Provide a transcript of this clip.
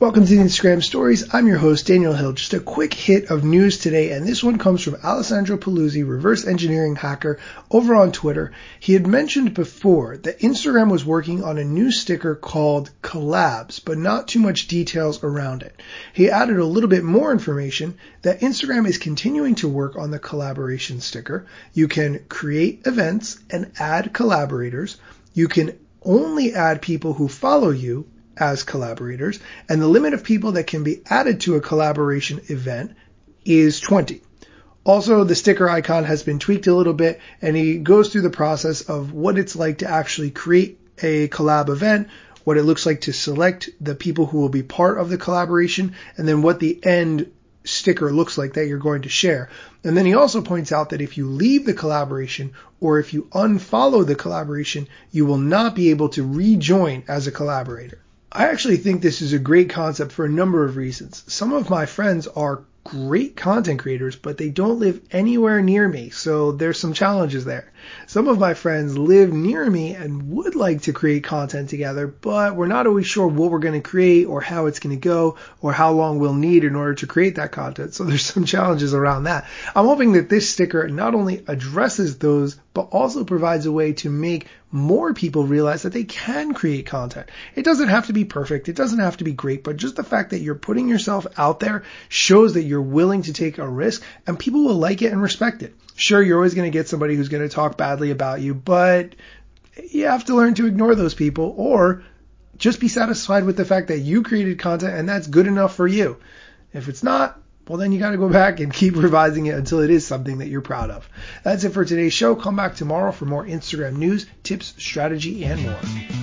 Welcome to the Instagram Stories. I'm your host, Daniel Hill. Just a quick hit of news today, and this one comes from Alessandro Paluzzi, reverse engineering hacker, over on Twitter. He had mentioned before that Instagram was working on a new sticker called Collabs, but not too much details around it. He added a little bit more information that Instagram is continuing to work on the collaboration sticker. You can create events and add collaborators. You can only add people who follow you as collaborators, and the limit of people that can be added to a collaboration event is 20. Also, the sticker icon has been tweaked a little bit, and he goes through the process of what it's like to actually create a collab event, what it looks like to select the people who will be part of the collaboration, and then what the end sticker looks like that you're going to share. And then he also points out that if you leave the collaboration or if you unfollow the collaboration, you will not be able to rejoin as a collaborator. I actually think this is a great concept for a number of reasons. Some of my friends are great content creators, but they don't live anywhere near me. So there's some challenges there. Some of my friends live near me and would like to create content together, but we're not always sure what we're going to create or how it's going to go or how long we'll need in order to create that content. So there's some challenges around that. I'm hoping that this sticker not only addresses those, but also provides a way to make more people realize that they can create content. It doesn't have to be perfect. It doesn't have to be great, but just the fact that you're putting yourself out there shows that you're willing to take a risk and people will like it and respect it. Sure, you're always going to get somebody who's going to talk badly about you, but you have to learn to ignore those people or just be satisfied with the fact that you created content and that's good enough for you. If it's not, well, then you got to go back and keep revising it until it is something that you're proud of. That's it for today's show. Come back tomorrow for more Instagram news, tips, strategy, and more.